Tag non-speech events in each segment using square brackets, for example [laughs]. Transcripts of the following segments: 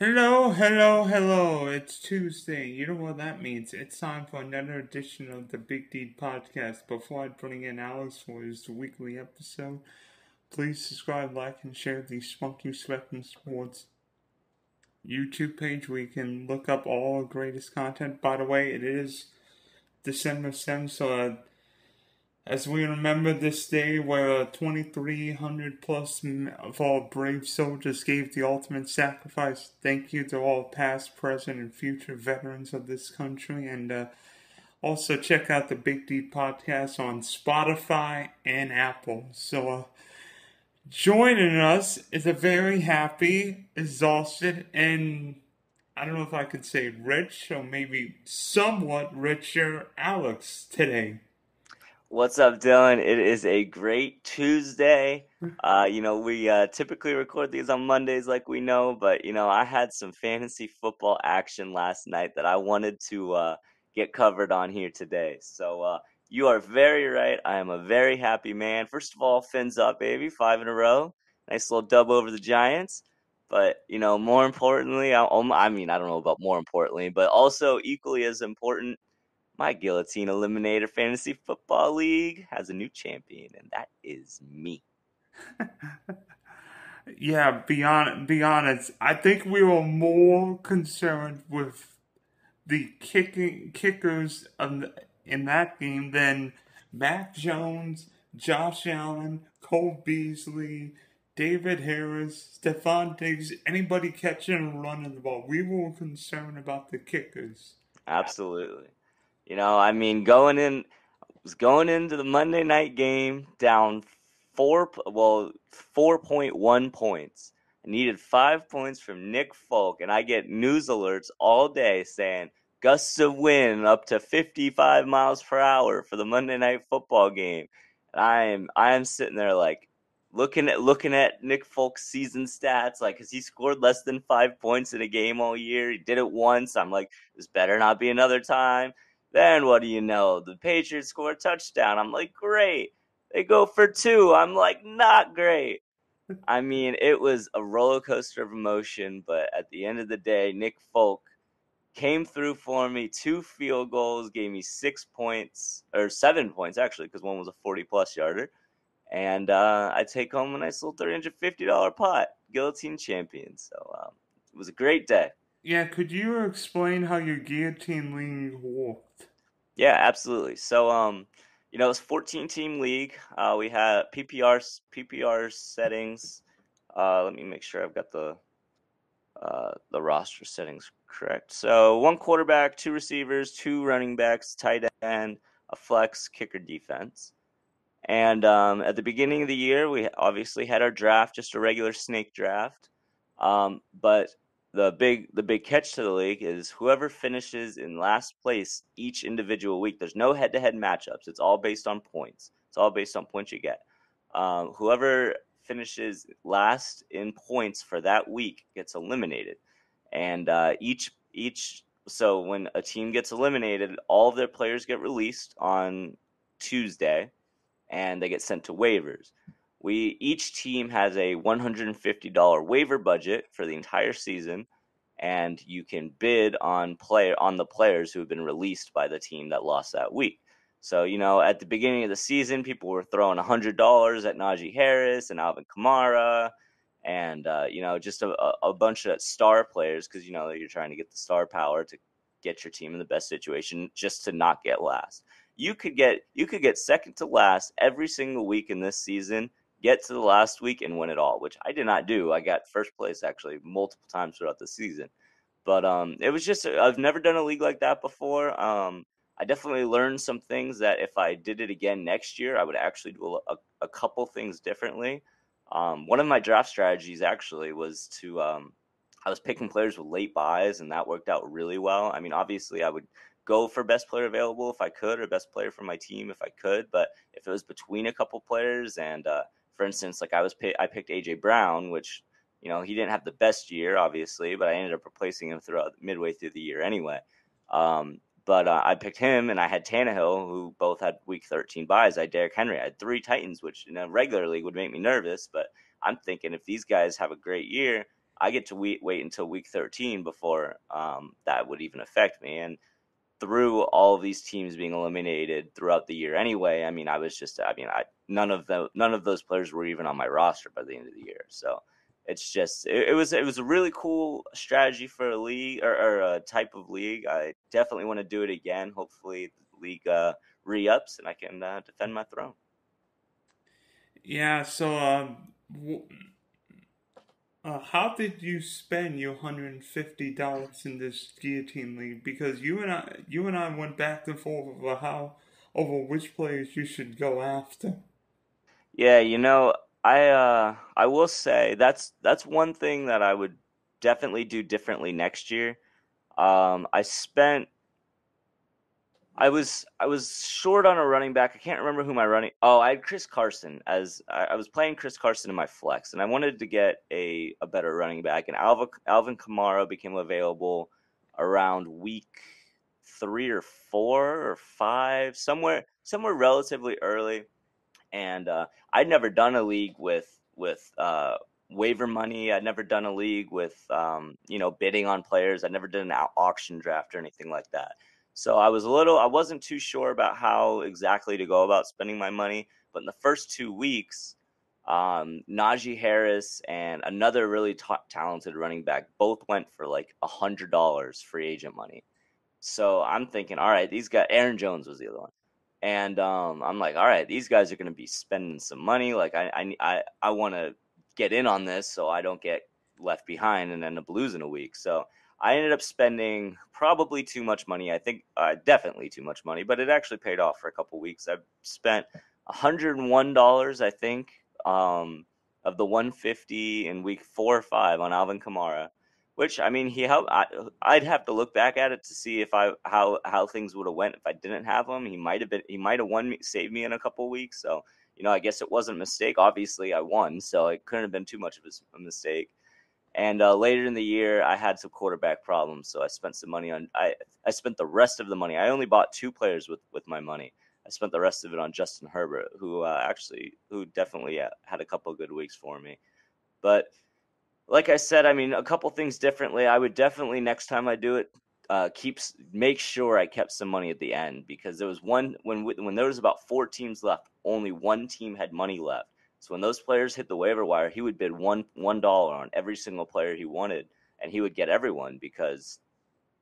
Hello, hello, hello. It's Tuesday. You know what that means. It's time for another edition of the Big D Podcast. Before I bring in Alex for his weekly episode, please subscribe, like, and share the Spunky Sweating Sports YouTube page where you can look up all greatest content. By the way, it is December 7th, so uh, as we remember this day where 2,300 plus of our brave soldiers gave the ultimate sacrifice. Thank you to all past, present, and future veterans of this country. And uh, also check out the Big D podcast on Spotify and Apple. So, uh, joining us is a very happy, exhausted, and I don't know if I could say rich or maybe somewhat richer Alex today. What's up, Dylan? It is a great Tuesday. Uh, you know, we uh, typically record these on Mondays, like we know, but you know, I had some fantasy football action last night that I wanted to uh, get covered on here today. So uh, you are very right. I am a very happy man. First of all, fins up, baby, five in a row. Nice little dub over the Giants. But you know, more importantly, I, I mean, I don't know about more importantly, but also equally as important my Guillotine Eliminator Fantasy Football League has a new champion, and that is me. [laughs] yeah, be, on, be honest. I think we were more concerned with the kicking kickers the, in that game than Mac Jones, Josh Allen, Cole Beasley, Damien Harris, Stefon Diggs, anybody catching and running the ball. We were concerned about the kickers. Absolutely. You know, I mean, going in was going into the Monday night game down four, well, four point one points. I needed five points from Nick Folk, and I get news alerts all day saying gusts of wind up to 55 miles per hour for the Monday night football game. And I am I am sitting there like looking at looking at Nick Folk's season stats, like has he scored less than five points in a game all year? He did it once. I'm like, this better not be another time. Then what do you know? The Patriots score a touchdown. I'm like, great. They go for two. I'm like, not great. I mean, it was a roller coaster of emotion, but at the end of the day, Nick Folk came through for me. Two field goals gave me six points, or seven points actually, because one was a 40 plus yarder. And uh, I take home a nice little $350 pot, guillotine champion. So um, it was a great day. Yeah, could you explain how your guillotine league worked? Yeah, absolutely. So, um, you know, it's 14 team league. Uh, we had PPR PPR settings. Uh, let me make sure I've got the uh, the roster settings correct. So, one quarterback, two receivers, two running backs, tight end, a flex, kicker, defense. And um, at the beginning of the year, we obviously had our draft, just a regular snake draft. Um, but the big the big catch to the league is whoever finishes in last place each individual week. There's no head to head matchups. It's all based on points. It's all based on points you get. Um, whoever finishes last in points for that week gets eliminated, and uh, each each so when a team gets eliminated, all of their players get released on Tuesday, and they get sent to waivers we each team has a $150 waiver budget for the entire season and you can bid on player on the players who have been released by the team that lost that week. So you know at the beginning of the season people were throwing $100 at najee harris and alvin kamara and uh, you know just a, a bunch of star players because you know you're trying to get the star power to get your team in the best situation just to not get last. You could get you could get second to last every single week in this season get to the last week and win it all, which I did not do. I got first place actually multiple times throughout the season. But um, it was just I've never done a league like that before. Um, I definitely learned some things that if I did it again next year, I would actually do a, a couple things differently. Um, one of my draft strategies actually was to um, I was picking players with late byes, and that worked out really well. I mean, obviously, I would go for best player available if I could, or best player for my team if I could. But if it was between a couple players and uh, for instance, like I was I picked AJ Brown, which you know he didn't have the best year, obviously, but I ended up replacing him throughout midway through the year anyway. Um, but uh, I picked him, and I had Tannehill, who both had Week 13 byes. I had Derrick Henry. I had three Titans, which in a regular league would make me nervous. But I'm thinking if these guys have a great year, I get to wait wait until week 13 before um, that would even affect me. And through all of these teams being eliminated throughout the year anyway, I mean, I was just, I mean, I none of the none of those players were even on my roster by the end of the year. So it's just it, it was it was a really cool strategy for a league or, or a type of league. I definitely want to do it again. Hopefully, the league uh, re ups and I can uh, defend my throne. Yeah. So, um, uh, how did you spend your hundred and fifty dollars in this guillotine league? Because you and I, you and I went back and forth over how over which players you should go after. Yeah, you know, I uh, I will say that's that's one thing that I would definitely do differently next year. Um, I spent I was I was short on a running back. I can't remember who my running. Oh, I had Chris Carson as I, I was playing Chris Carson in my flex, and I wanted to get a, a better running back. And Alvin Alvin Kamara became available around week three or four or five, somewhere somewhere relatively early. And uh, I'd never done a league with with uh, waiver money. I'd never done a league with um, you know bidding on players. I'd never done an auction draft or anything like that. So I was a little, I wasn't too sure about how exactly to go about spending my money. But in the first two weeks, um, Najee Harris and another really t- talented running back both went for like a hundred dollars free agent money. So I'm thinking, all right, these guys. Aaron Jones was the other one, and um, I'm like, all right, these guys are going to be spending some money. Like I, I, I, I want to get in on this so I don't get left behind and end up losing a week. So I ended up spending probably too much money. I think uh, definitely too much money, but it actually paid off for a couple weeks. I spent $101, I think, um, of the 150 in week four or five on Alvin Kamara, which I mean, he helped. I, I'd have to look back at it to see if I how how things would have went if I didn't have him. He might have been he might have won me, saved me in a couple weeks. So you know, I guess it wasn't a mistake. Obviously, I won, so it couldn't have been too much of a mistake. And uh, later in the year, I had some quarterback problems, so I spent some money on. I I spent the rest of the money. I only bought two players with with my money. I spent the rest of it on Justin Herbert, who uh, actually, who definitely uh, had a couple good weeks for me. But like I said, I mean, a couple things differently. I would definitely next time I do it, uh, keeps make sure I kept some money at the end because there was one when when there was about four teams left, only one team had money left so when those players hit the waiver wire, he would bid one one dollar on every single player he wanted, and he would get everyone because,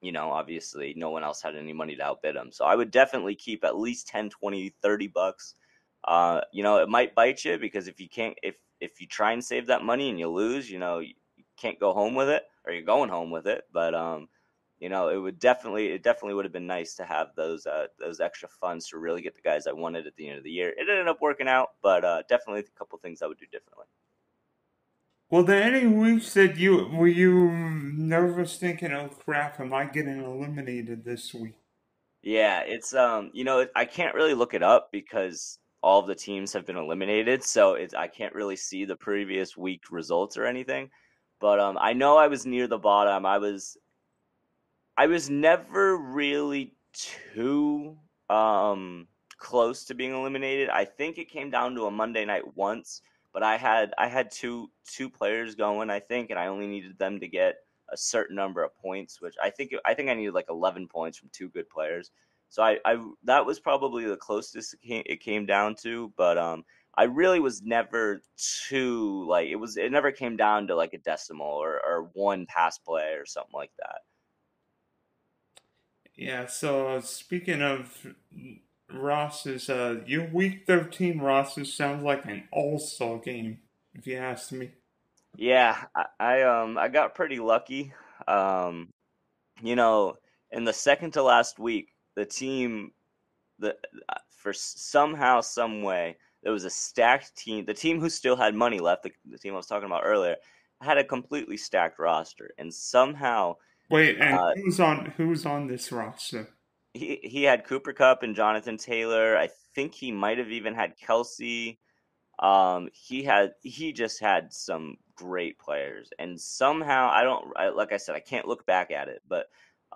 you know, obviously no one else had any money to outbid him. So I would definitely keep at least 10, 20, 30 bucks. Uh, you know, it might bite you because if you can't if if you try and save that money and you lose, you know, you can't go home with it or you're going home with it. But um, you know, it would definitely it definitely would have been nice to have those uh, those extra funds to really get the guys I wanted at the end of the year. It ended up working out, but uh, definitely a couple things I would do differently. Well, there any weeks that you were you nervous thinking, "Oh crap, am I getting eliminated this week?" Yeah, it's um, you know, I can't really look it up because all of the teams have been eliminated, so it's I can't really see the previous week results or anything. But um, I know I was near the bottom. I was I was never really too um, close to being eliminated. I think it came down to a Monday night once, but I had I had two two players going, I think, and I only needed them to get a certain number of points, which I think I think I needed like 11 points from two good players. So I, I that was probably the closest it came, it came down to, but um, I really was never too like it was it never came down to like a decimal or, or one pass play or something like that. Yeah, so uh, speaking of Ross's, uh, your week 13 Ross's sounds like an all star game, if you ask me. Yeah, I, I um I got pretty lucky. Um, you know, in the second to last week, the team, the uh, for somehow, some way, there was a stacked team. The team who still had money left, the, the team I was talking about earlier, had a completely stacked roster, and somehow Wait, and uh, who's on who's on this roster? He he had Cooper Kupp and Jonathan Taylor. I think he might have even had Kelce. Um, he had he just had some great players, and somehow I don't I, like I said I can't look back at it, but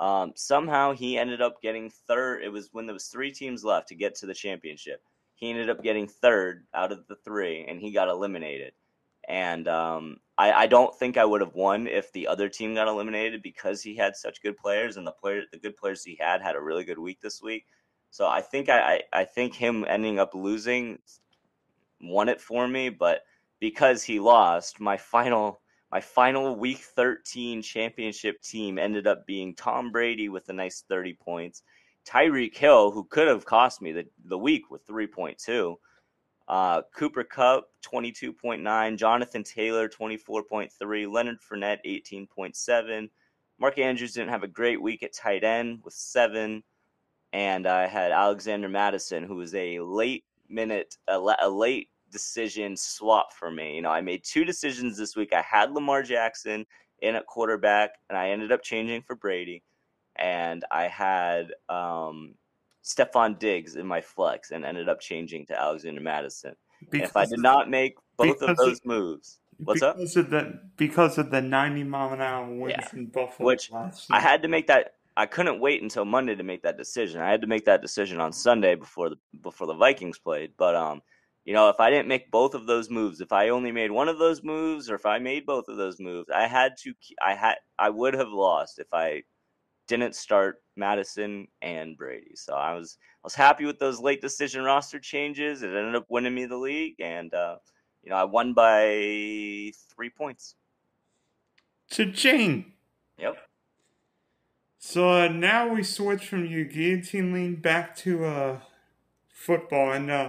um, somehow he ended up getting third. It was when there was three teams left to get to the championship. He ended up getting third out of the three, and he got eliminated. And um, I, I don't think I would have won if the other team got eliminated because he had such good players and the player the good players he had had a really good week this week. So I think I, I, I think him ending up losing won it for me, but because he lost, my final my final week 13 championship team ended up being Tom Brady with a nice 30 points. Tyreek Hill, who could have cost me the, the week with 3.2. Uh, Cooper Kupp, 22.9. Jonathan Taylor, 24.3. Leonard Fournette, 18.7. Mark Andrews didn't have a great week at tight end with seven. And I had Alexander Mattison, who was a late minute, a, a late decision swap for me. You know, I made two decisions this week. I had Lamar Jackson in at quarterback, and I ended up changing for Brady. And I had um, Stefon Diggs in my flex and ended up changing to Alexander Mattison. if I did not make both of those of, moves, what's because up? Of the, because of the 90 mile an hour winds yeah. in Buffalo. Which I had to make that. I couldn't wait until Monday to make that decision. I had to make that decision on Sunday before the before the Vikings played. But um, you know, if I didn't make both of those moves, if I only made one of those moves, or if I made both of those moves, I had to. I had. I would have lost if I didn't start Mattison and Brady. So I was I was happy with those late decision roster changes. It ended up winning me the league, and uh, you know I won by three points. Cha-ching! Yep. So uh, now we switch from your guillotine lean back to uh, football, and uh,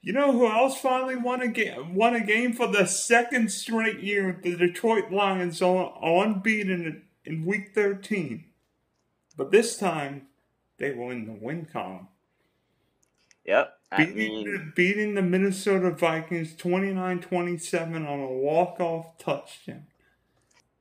you know who else finally won a game? Won a game for the second straight year. The Detroit Lions are unbeaten in, in Week 13. But this time, they were in the win column. Yep. Beating, mean, beating the Minnesota Vikings 29 27 on a walk off touchdown.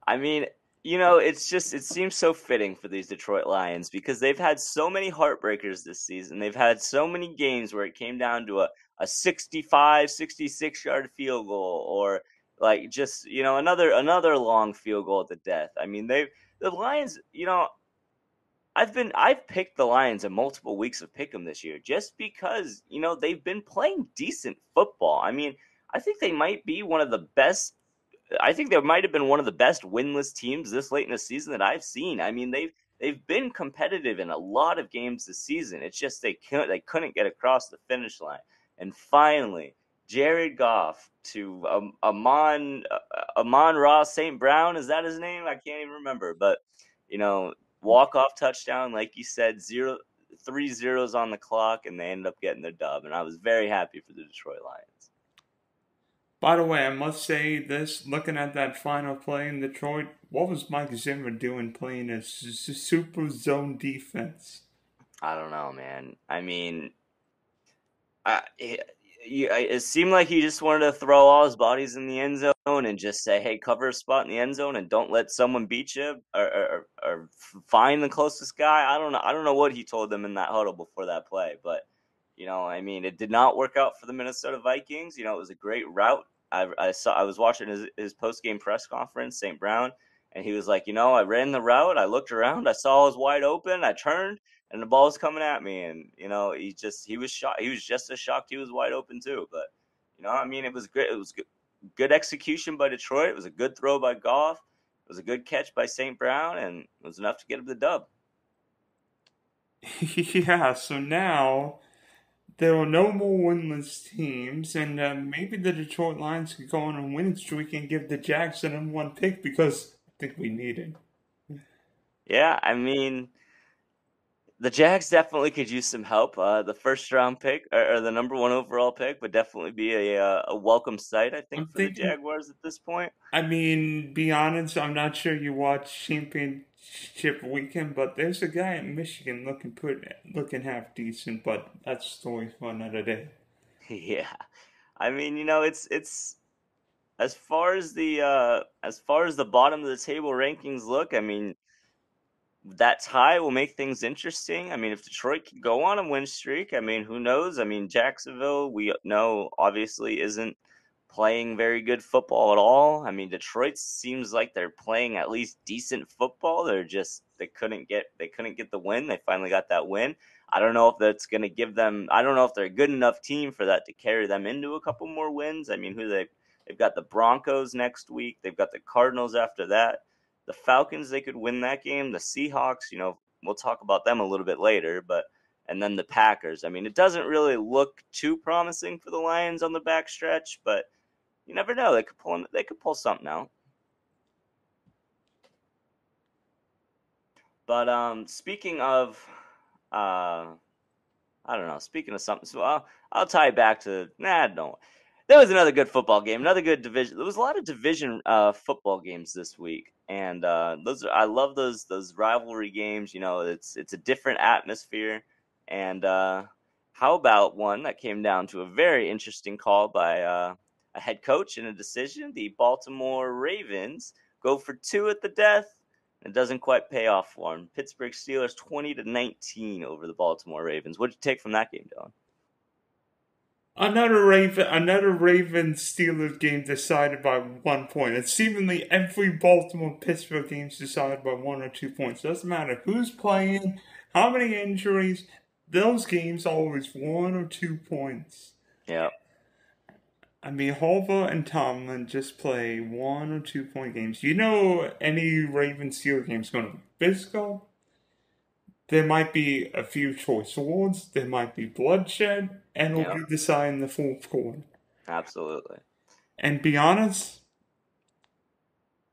I mean, you know, it's just, it seems so fitting for these Detroit Lions because they've had so many heartbreakers this season. They've had so many games where it came down to a, a 65, 66 yard field goal or like just, you know, another, another long field goal at the death. I mean, they've, the Lions, you know, I've been I've picked the Lions in multiple weeks of pick them this year just because you know they've been playing decent football. I mean, I think they might be one of the best. I think they might have been one of the best winless teams this late in the season that I've seen. I mean, they've they've been competitive in a lot of games this season. It's just they couldn't they couldn't get across the finish line. And finally, Jared Goff to um, Amon uh, Amon-Ra St. Brown is that his name? I can't even remember, but you know walk off touchdown, like you said, zero three zeros on the clock, and they ended up getting their dub. And I was very happy for the Detroit Lions. By the way, I must say this: looking at that final play in Detroit, what was Mike Zimmer doing playing a super zone defense? I don't know, man. I mean, I, it seemed like he just wanted to throw all his bodies in the end zone and just say, "Hey, cover a spot in the end zone and don't let someone beat you or, or, or find the closest guy." I don't know. I don't know what he told them in that huddle before that play, but you know, I mean, it did not work out for the Minnesota Vikings. You know, it was a great route. I, I saw. I was watching his, his post game press conference, St. Brown, and he was like, "You know, I ran the route. I looked around. I saw it was wide open. I turned." and the ball was coming at me, and you know he just he was shocked. He was just as shocked. He was wide open too. But you know, I mean, it was great. It was good, good execution by Detroit. It was a good throw by Goff. It was a good catch by St. Brown, and it was enough to get him the dub. [laughs] yeah. So now there are no more winless teams, and uh, maybe the Detroit Lions could go on a winning streak and give the Jags number one pick because think we need it. Yeah, I mean the Jags definitely could use some help. Uh, the first round pick or, or, the number one overall pick would definitely be a uh, a welcome sight. I think I'm for thinking, the Jaguars at this point. I mean, be honest, I'm not sure you watch championship weekend, but there's a guy in Michigan looking put looking half decent. But that's story for another day. Yeah, I mean, you know, it's it's as far as the uh, as far as the bottom of the table rankings look. I mean that tie will make things interesting. I mean, if Detroit can go on a win streak, I mean, who knows? I mean, Jacksonville, we know obviously isn't playing very good football at all. I mean, Detroit seems like they're playing at least decent football. They're just they couldn't get they couldn't get the win. They finally got that win. I don't know if that's going to give them. I don't know if they're a good enough team for that to carry them into a couple more wins. I mean, who they They've got the Broncos next week. They've got the Cardinals after that. The Falcons, they could win that game. The Seahawks, you know, we'll talk about them a little bit later, but and then the Packers. I mean, it doesn't really look too promising for the Lions on the backstretch, but you never know. They could pull they could pull something out. But um, speaking of, uh, I don't know. Speaking of something, so I'll, I'll tie back to nah. Don't. There was another good football game. Another good division. There was a lot of division uh, football games this week, and uh, those are, I love those those rivalry games. You know, it's it's a different atmosphere. And uh, how about one that came down to a very interesting call by uh, a head coach in a decision? The Baltimore Ravens go for two at the death. It doesn't quite pay off for them. Pittsburgh Steelers 20 to 19 over the Baltimore Ravens. What did you take from that game, Dylan? Another Raven, another Raven Steelers game decided by one point. And seemingly every Baltimore Pittsburgh game is decided by one or two points. Doesn't matter who's playing, how many injuries. Those games always one or two points. Yeah. I mean, Harbaugh and Tomlin just play one or two point games. You know, any Raven Steelers game is going to be physical. There might be a few choice words. There might be bloodshed and it'll be decided in the fourth quarter. Absolutely. And be honest,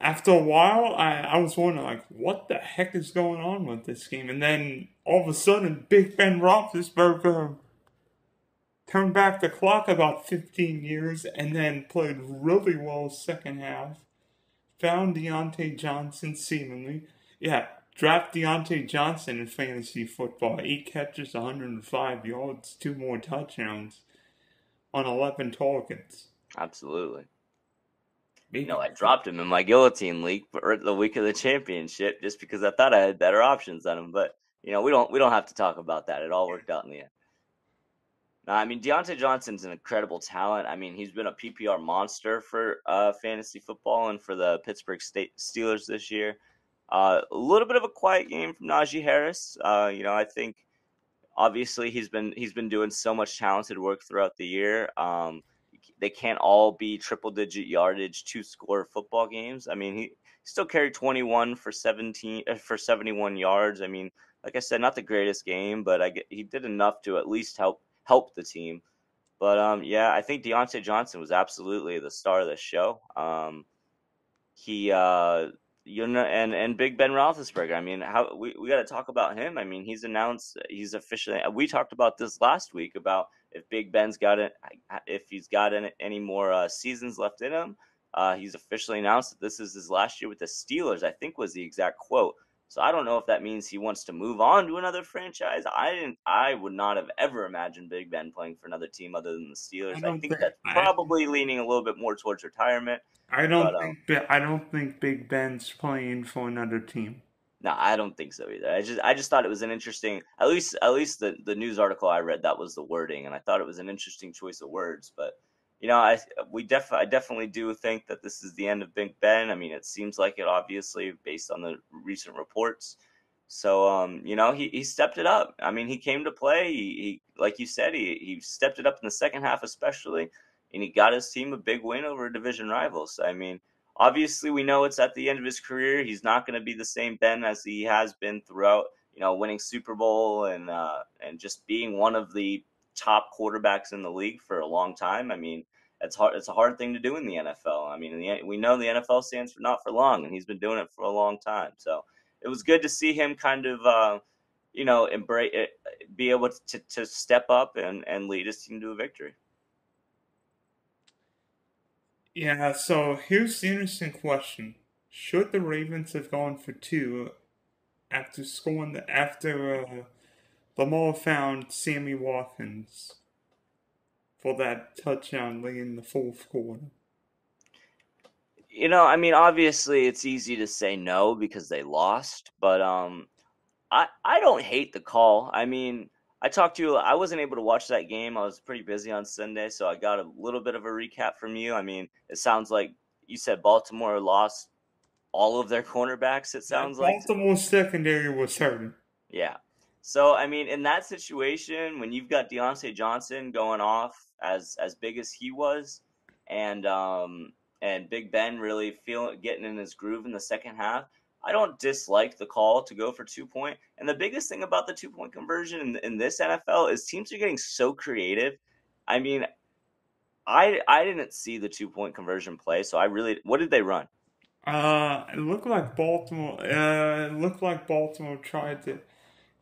after a while, I, I was wondering, like, what the heck is going on with this game? And then all of a sudden, Big Ben Roethlisberger turned back the clock about 15 years and then played really well second half. Found Diontae Johnson seemingly. Yeah, Draft Diontae Johnson in fantasy football. Eight catches, 105 yards, two more touchdowns on 11 targets. Absolutely. Maybe. You know, I dropped him in my guillotine league for the week of the championship just because I thought I had better options on him. But you know, we don't we don't have to talk about that. It all worked out in the end. Now, I mean, Diontae Johnson's an incredible talent. I mean, he's been a PPR monster for uh, fantasy football and for the Pittsburgh State Steelers this year. Uh, a little bit of a quiet game from Najee Harris. Uh, you know, I think obviously he's been he's been doing so much talented work throughout the year. Um, they can't all be triple digit yardage two score football games. I mean, he still carried 21 for 17 uh, for 71 yards. I mean, like I said, not the greatest game, but I get, he did enough to at least help help the team. But um, yeah, I think Diontae Johnson was absolutely the star of the show. Um, he uh, you know, and and Big Ben Roethlisberger. I mean, how we, we got to talk about him. I mean, he's announced he's officially. We talked about this last week about if Big Ben's got it, if he's got any, more uh, seasons left in him. Uh, he's officially announced that this is his last year with the Steelers. I think was the exact quote. So I don't know if that means he wants to move on to another franchise. I didn't. I would not have ever imagined Big Ben playing for another team other than the Steelers. I, I think, think that's probably leaning a little bit more towards retirement. I don't but, think um, I don't think Big Ben's playing for another team. No, I don't think so either. I just I just thought it was an interesting at least at least the, the news article I read that was the wording and I thought it was an interesting choice of words. But you know, I we def I definitely do think that this is the end of Big Ben. I mean, it seems like it obviously based on the recent reports. So um, you know, he, he stepped it up. I mean, he came to play. He, he like you said, he he stepped it up in the second half especially and he got his team a big win over division rivals. I mean, obviously we know it's at the end of his career. He's not going to be the same Ben as he has been throughout. You know, winning Super Bowl and uh, and just being one of the top quarterbacks in the league for a long time. I mean, it's hard. It's a hard thing to do in the NFL. I mean, the, we know the NFL stands for not for long, and he's been doing it for a long time. So it was good to see him kind of, uh, you know, embrace, eh, be able to, to step up and, and lead his team to a victory. Yeah, so here's the interesting question. Should the Ravens have gone for two after scoring the, after uh, Lamar found Sammy Watkins for that touchdown late in the fourth quarter? You know, I mean, obviously it's easy to say no because they lost, but um, I I don't hate the call. I mean, I talked to you. I wasn't able to watch that game. I was pretty busy on Sunday, so I got a little bit of a recap from you. I mean, it sounds like you said Baltimore lost all of their cornerbacks. It sounds yeah, like Baltimore secondary was hurting. Yeah. So I mean, in that situation, when you've got Diontae Johnson going off as as big as he was, and um, and Big Ben really feeling getting in his groove in the second half. I don't dislike the call to go for two point. And the biggest thing about the two point conversion in, in this NFL is teams are getting so creative. I mean, I I didn't see the two point conversion play, so I really what did they run? Uh, it looked like Baltimore. Uh, it looked like Baltimore tried to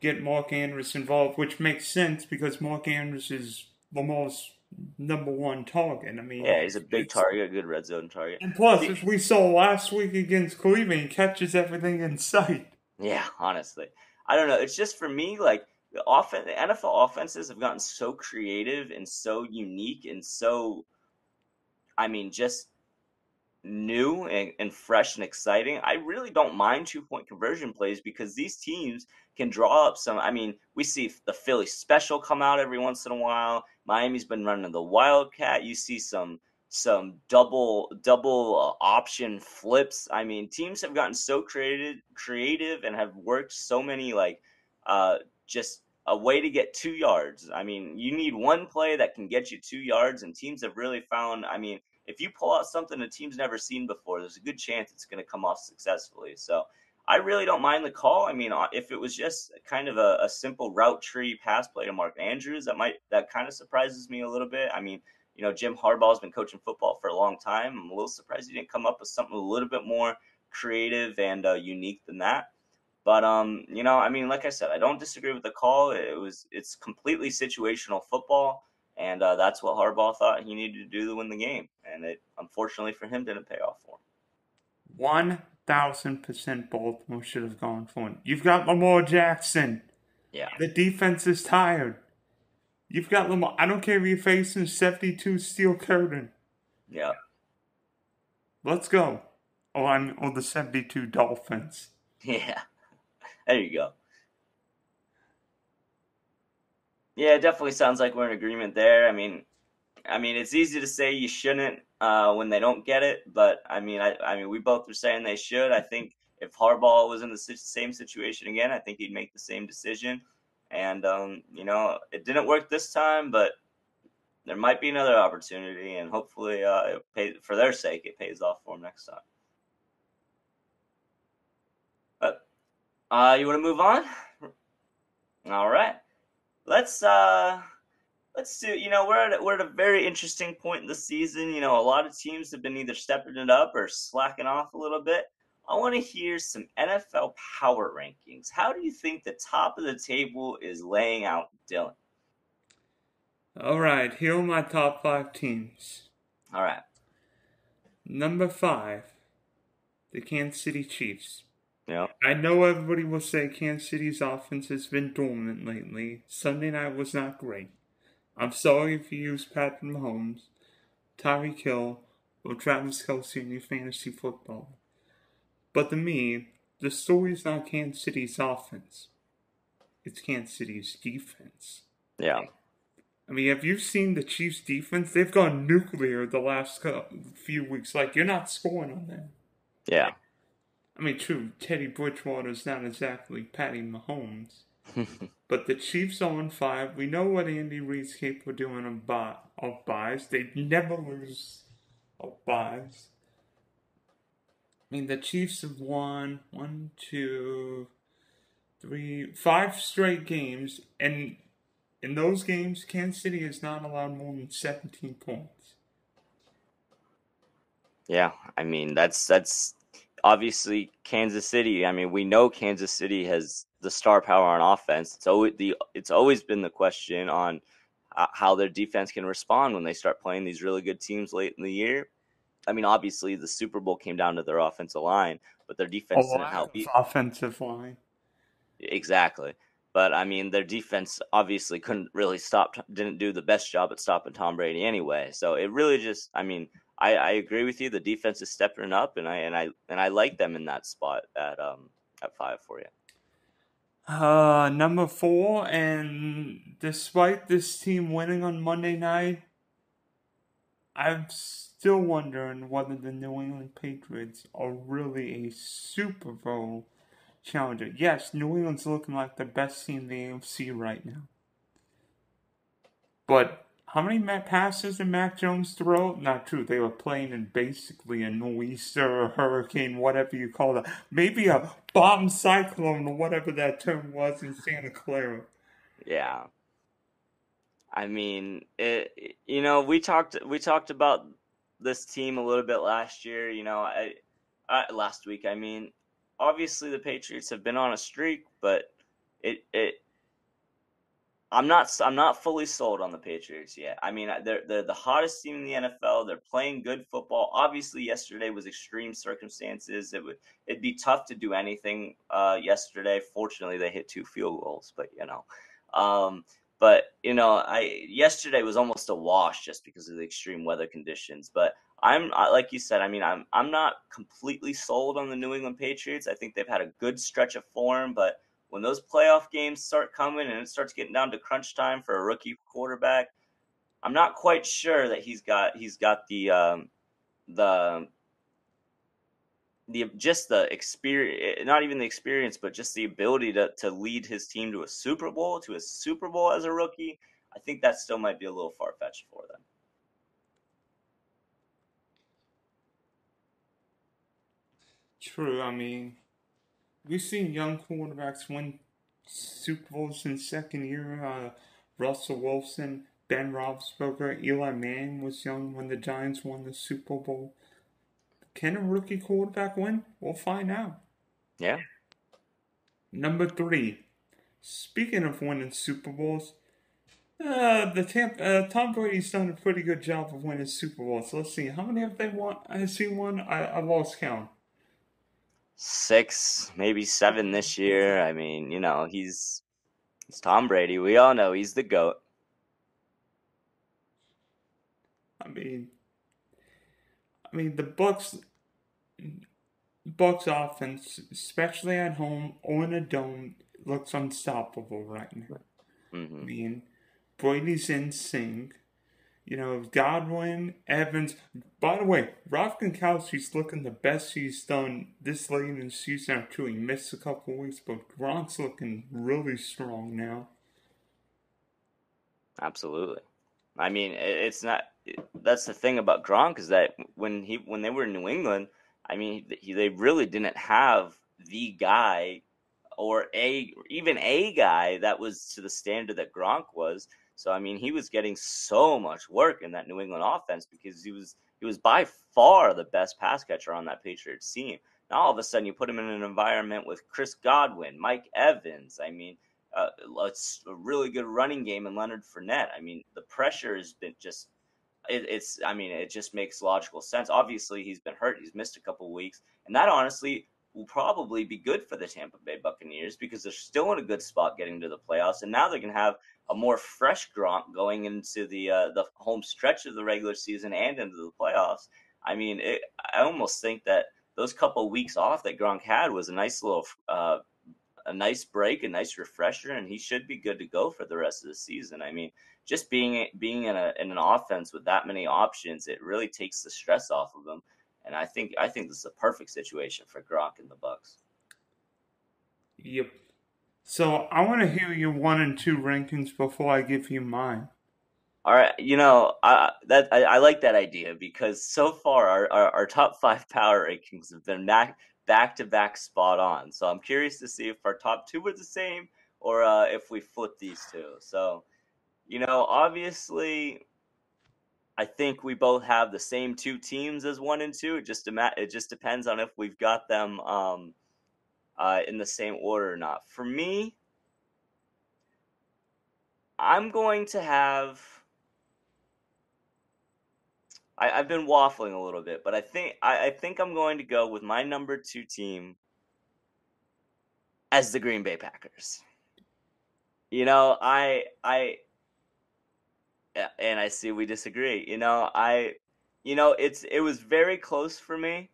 get Mark Andrews involved, which makes sense because Mark Andrews is Lamar's number one target. I mean, yeah, he's a big target, a good red zone target. And plus, as we saw last week against Cleveland, he catches everything in sight. Yeah, honestly, I don't know. It's just for me, like the offense, the NFL offenses have gotten so creative and so unique and so, I mean, just new and, and fresh and exciting. I really don't mind two point conversion plays because these teams can draw up some. I mean, we see the Philly special come out every once in a while. Miami's been running the Wildcat. You see some some double double uh, option flips. I mean, teams have gotten so creative creative and have worked so many like uh, just a way to get two yards. I mean, you need one play that can get you two yards, and teams have really found. I mean, if you pull out something a team's never seen before, there's a good chance it's going to come off successfully. So I really don't mind the call. I mean, uh, if it was just kind of a, a simple route tree pass play to Mark Andrews, that might that kind of surprises me a little bit. I mean, you know, Jim Harbaugh's been coaching football for a long time. I'm a little surprised he didn't come up with something a little bit more creative and uh, unique than that. But um, you know, I mean, like I said, I don't disagree with the call. It was it's completely situational football. And uh, that's what Harbaugh thought he needed to do to win the game. And it, unfortunately for him, didn't pay off for him. 1000% Baltimore should have gone for him. You've got Lamar Jackson. Yeah. The defense is tired. You've got Lamar. I don't care if you're facing 72 steel curtain. Yeah. Let's go. Oh, I'm on the 72 Dolphins. [laughs] Yeah. There you go. Yeah, it definitely sounds like we're in agreement there. I mean, I mean, it's easy to say you shouldn't uh, when they don't get it, but I mean, I, I mean, we both are saying they should. I think if Harbaugh was in the same situation again, I think he'd make the same decision. And um, you know, it didn't work this time, but there might be another opportunity, and hopefully, uh, pays, for their sake, it pays off for them next time. But uh, you want to move on? All right let's uh let's do you know we're at, we're at a very interesting point in the season. You know a lot of teams have been either stepping it up or slacking off a little bit. I want to hear some nfl power rankings. How do you think the top of the table is laying out dylan? All right here are my top five teams. All right. Number five the kansas city chiefs yeah. I know everybody will say Kansas City's offense has been dormant lately. Sunday night was not great. I'm sorry if you use Patrick Mahomes, Tyreek Hill, or Travis Kelce in your fantasy football. But to me, the story is not Kansas City's offense. It's Kansas City's defense. Yeah. I mean, have you seen the Chiefs' defense? They've gone nuclear the last few weeks. Like, you're not scoring on them. Yeah. I mean, true, Teddy Bridgewater's not exactly Patty Mahomes. [laughs] but the Chiefs are on five. We know what Andy Reid's capable of doing on, bye, of byes. They never lose of byes. I mean, the Chiefs have won one, two, three, five straight games, and in those games, Kansas City has not allowed more than 17 points. Yeah, I mean that's that's obviously Kansas City. I mean, we know Kansas City has the star power on offense. It's always the it's always been the question on uh, how their defense can respond when they start playing these really good teams late in the year. I mean, obviously the Super Bowl came down to their offensive line, but their defense oh, didn't help. Offensive line. Exactly. But I mean, their defense obviously couldn't really stop, didn't do the best job at stopping Tom Brady anyway. So it really just, I mean, I, I agree with you. The defense is stepping up, and I and I and I like them in that spot at um at five for you. Uh, number four, and despite this team winning on Monday night, I'm still wondering whether the New England Patriots are really a Super Bowl challenger. Yes, New England's looking like the best team in the AFC right now. But how many passes did Mac Jones throw? Not true. They were playing in basically a nor'easter or hurricane, whatever you call it. Maybe a bomb cyclone or whatever that term was in Santa Clara. Yeah. I mean, it, you know, we talked we talked about this team a little bit last year. You know, I, I last week. I mean, obviously the Patriots have been on a streak, but it it I'm not I'm not fully sold on the Patriots yet. I mean, they're they're the hottest team in the NFL. They're playing good football. Obviously, yesterday was extreme circumstances. It would it'd be tough to do anything uh, yesterday. Fortunately, they hit two field goals, but you know, um, but you know, I yesterday was almost a wash just because of the extreme weather conditions. But I'm like you said. I mean, I'm I'm not completely sold on the New England Patriots. I think they've had a good stretch of form, but when those playoff games start coming and it starts getting down to crunch time for a rookie quarterback, I'm not quite sure that he's got he's got the um, the the just the experience not even the experience but just the ability to to lead his team to a Super Bowl to a Super Bowl as a rookie. I think that still might be a little far fetched for them. True I mean we've seen young quarterbacks win Super Bowls in second year. Uh, Russell Wilson, Ben Roethlisberger, Eli Manning was young when the Giants won the Super Bowl. Can a rookie quarterback win? We'll find out. Yeah. Number three. Speaking of winning Super Bowls, uh, the Tampa, uh, Tom Brady's done a pretty good job of winning Super Bowls. Let's see, how many have they won? Has he won? I, I lost count six, maybe seven this year. I mean, you know, he's he's Tom Brady. We all know he's the goat. I mean, I mean the Bucs, Bucs offense, especially at home or in a dome, looks unstoppable right now. Mm-hmm. I mean, Brady's in sync. You know, Godwin, Evans. By the way, Rob Gronkowski's looking the best he's done this late in the season after he missed a couple weeks, but Gronk's looking really strong now. Absolutely. I mean, it's not. That's the thing about Gronk is that when he when they were in New England, I mean, he, they really didn't have the guy or a even a guy that was to the standard that Gronk was. So I mean, he was getting so much work in that New England offense because he was he was by far the best pass catcher on that Patriots team. Now all of a sudden you put him in an environment with Chris Godwin, Mike Evans. I mean, uh, it's a really good running game and Leonard Fournette. I mean, the pressure has been just. It, it's. I mean, it just makes logical sense. Obviously, he's been hurt. He's missed a couple weeks, and that honestly will probably be good for the Tampa Bay Buccaneers because they're still in a good spot getting to the playoffs, and now they can have a more fresh Gronk going into the uh, the home stretch of the regular season and into the playoffs. I mean, it, I almost think that those couple weeks off that Gronk had was a nice little uh, a nice break, a nice refresher, and he should be good to go for the rest of the season. I mean, just being being in a in an offense with that many options, it really takes the stress off of him. And I think I think this is a perfect situation for Gronk and the Bucs. Yep. So I want to hear your one and two rankings before I give you mine. All right, you know I, that I, I like that idea because so far our, our, our, top five [laughs] power rankings have been back back to back spot on. So I'm curious to see if our top two were the same or uh, if we flip these two. So you know, obviously, I think we both have the same two teams as one and two. It just it just depends on if we've got them. Um, uh, in the same order or not. For me, I'm going to have. I, have been waffling a little bit, but I think I, I think I'm going to go with my number two team as the Green Bay Packers. You know, I I and I see we disagree. You know, I you know, it's it was very close for me.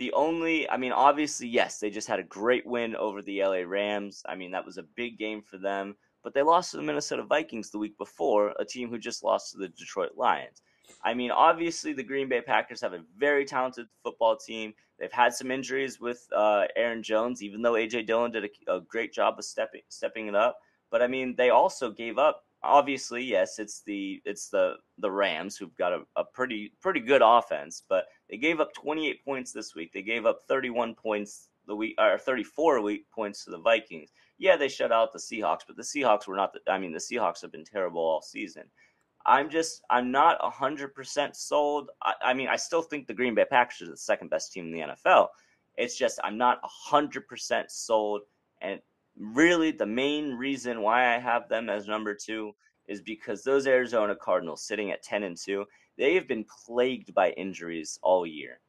The only, I mean, obviously, yes, they just had a great win over the LA Rams. I mean, that was a big game for them, but they lost to the Minnesota Vikings the week before, a team who just lost to the Detroit Lions. I mean, obviously, the Green Bay Packers have a very talented football team. They've had some injuries with uh, Aaron Jones, even though AJ Dillon did a, a, great job of stepping stepping it up. But I mean, they also gave up obviously, yes, it's the it's the the Rams who've got a, a pretty pretty good offense, but they gave up 28 points this week. They gave up 31 points the week or 34 week points to the Vikings. Yeah, they shut out the Seahawks, but the Seahawks were not. The, I mean, the Seahawks have been terrible all season. I'm just I'm not hundred percent sold. I, I, mean, I still think the Green Bay Packers are the second best team in the NFL. It's just I'm not hundred percent sold, and really the main reason why I have them as number two is because those Arizona Cardinals sitting at ten and two, they have been plagued by injuries all year,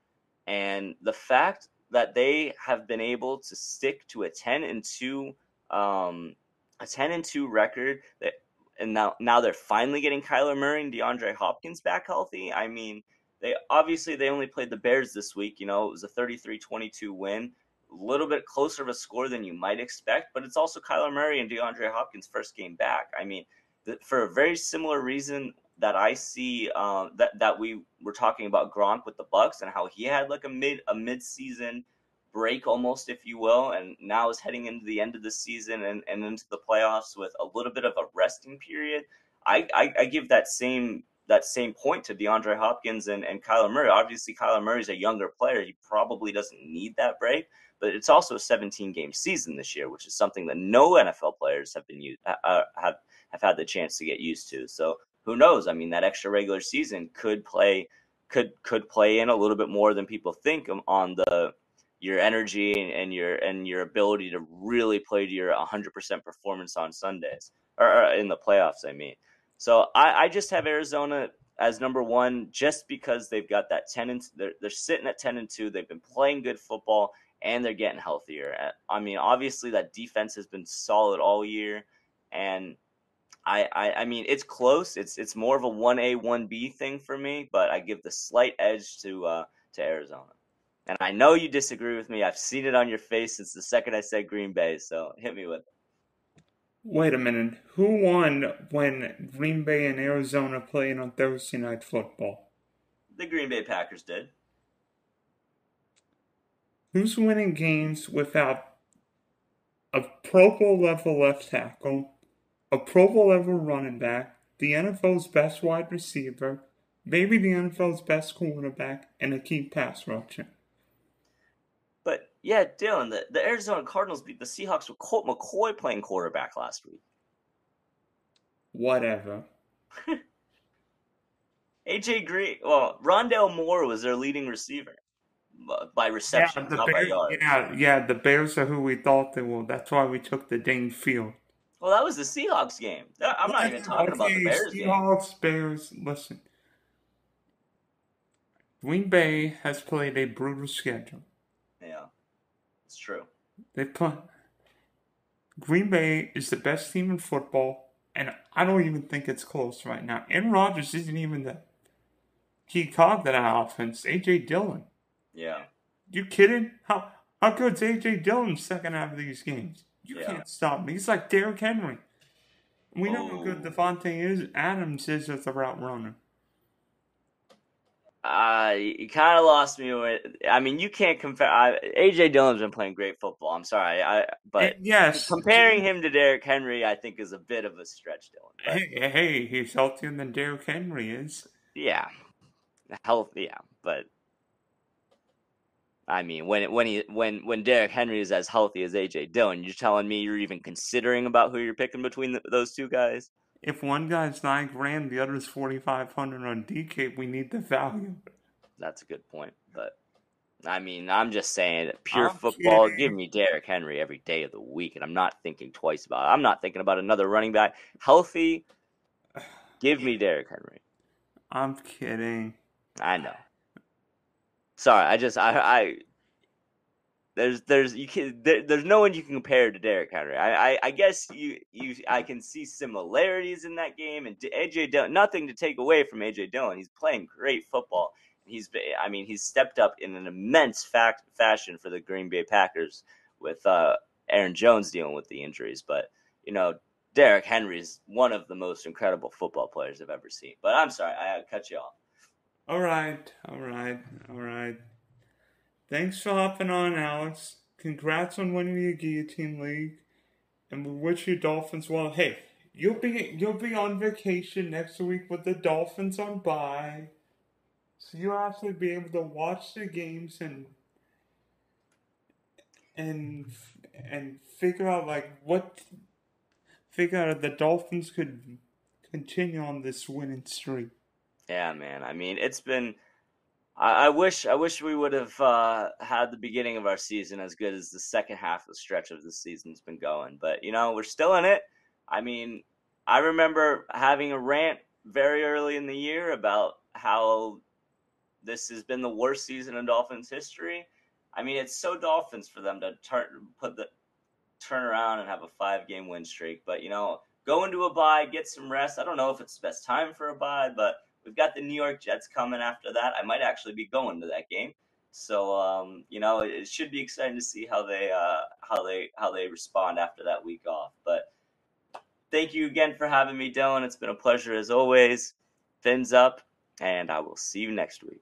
and the fact that they have been able to stick to a ten and two um, a ten and two record that and now now they're finally getting Kyler Murray and DeAndre Hopkins back healthy. I mean, they obviously they only played the Bears this week. You know, it was a 33-22 win, little bit closer of a score than you might expect, but it's also Kyler Murray and DeAndre Hopkins' first game back. I mean, for a very similar reason that I see um, that that we were talking about Gronk with the Bucs and how he had like a mid a mid season break almost, if you will, and now is heading into the end of the season and, and into the playoffs with a little bit of a resting period. I, I, I give that same that same point to DeAndre Hopkins and, and Kyler Murray. Obviously, Kyler Murray is a younger player. He probably doesn't need that break, but it's also a 17 game season this year, which is something that no NFL players have been used, uh, have have had the chance to get used to. So who knows? I mean, that extra regular season could play could could play in a little bit more than people think on the your energy and, and, your and your ability to really play to your 100% performance on Sundays or, or in the playoffs. I mean, so I, I, just have Arizona as number one just because they've got that 10 and they're, they're sitting at 10 and two. They've been playing good football and they're getting healthier. I mean, obviously that defense has been solid all year, and I, I, I mean it's close. It's it's more of a one A one B thing for me, but I give the slight edge to uh, to Arizona. And I know you disagree with me. I've seen it on your face since the second I said Green Bay. So hit me with it. Wait a minute. Who won when Green Bay and Arizona played on Thursday Night Football? The Green Bay Packers did. Who's winning games without a Pro Bowl level left tackle, a Pro Bowl level running back, the NFL's best wide receiver, maybe the NFL's best quarterback, and a key pass rusher? But yeah, Dylan, the, the Arizona Cardinals beat the Seahawks with Colt McCoy playing quarterback last week. Whatever. [laughs] AJ Green, well, Rondale Moore was their leading receiver by reception, yeah, not Bears, by yards. Yeah, yeah, the Bears are who we thought they were. That's why we took the dang field. Well, that was the Seahawks game. I'm not even talking okay, about the Bears Seahawks, game. Bears, listen. Green Bay has played a brutal schedule. Yeah, it's true. They play. Green Bay is the best team in football, and I don't even think it's close right now. Aaron Rodgers isn't even the key cog to that offense. AJ Dillon. Yeah. You kidding? How how good's AJ Dillon second half of these games? You yeah. can't stop me. He's like Derrick Henry. We know how good. Davante is. Adams is as a route runner. Uh, you kind of lost me. With, I mean, you can't compare. I, AJ Dillon's been playing great football. I'm sorry, I but yes, comparing him to Derrick Henry, I think is a bit of a stretch, Dylan. Hey, hey, he's healthier than Derrick Henry is. Yeah, health. Yeah, but I mean, when when he when when Derrick Henry is as healthy as AJ Dillon, you're telling me you're even considering about who you're picking between the, those two guys? if one guy's nine grand, the other's forty five hundred on DK, we need the value. That's a good point, but I mean, I'm just saying, pure I'm football. Kidding. Give me Derrick Henry every day of the week, and I'm not thinking twice about it. I'm not thinking about another running back. Healthy, give me [sighs] Derrick Henry. I'm kidding. I know. Sorry, I just I I there's there's you can there, there's no one you can compare to Derrick Henry. I, I, I guess you you I can see similarities in that game and AJ Dillon. Nothing to take away from AJ Dillon. He's playing great football. He's I mean he's stepped up in an immense fact fashion for the Green Bay Packers with uh, Aaron Jones dealing with the injuries. But you know Derrick Henry is one of the most incredible football players I've ever seen. But I'm sorry I cut you off. All right, all right, all right. Thanks for hopping on, Alex. Congrats on winning the Guillotine League. And we wish you Dolphins well. Hey, you'll be you'll be on vacation next week with the Dolphins on bye, so you'll actually be able to watch the games and and and figure out like what figure out if the Dolphins could continue on this winning streak. Yeah, man. I mean, it's been. I, I wish. I wish we would have uh, had the beginning of our season as good as the second half of the stretch of the season's been going. But you know, we're still in it. I mean, I remember having a rant very early in the year about how this has been the worst season in Dolphins history. I mean, it's so Dolphins for them to turn put the turn around and have a five game win streak. But you know, go into a bye, get some rest. I don't know if it's the best time for a bye, but we've got the New York Jets coming after that. I might actually be going to that game. So um, you know, it should be exciting to see how they uh, how they how they respond after that week off. But thank you again for having me, Dylan. It's been a pleasure as always. Fins up, and I will see you next week.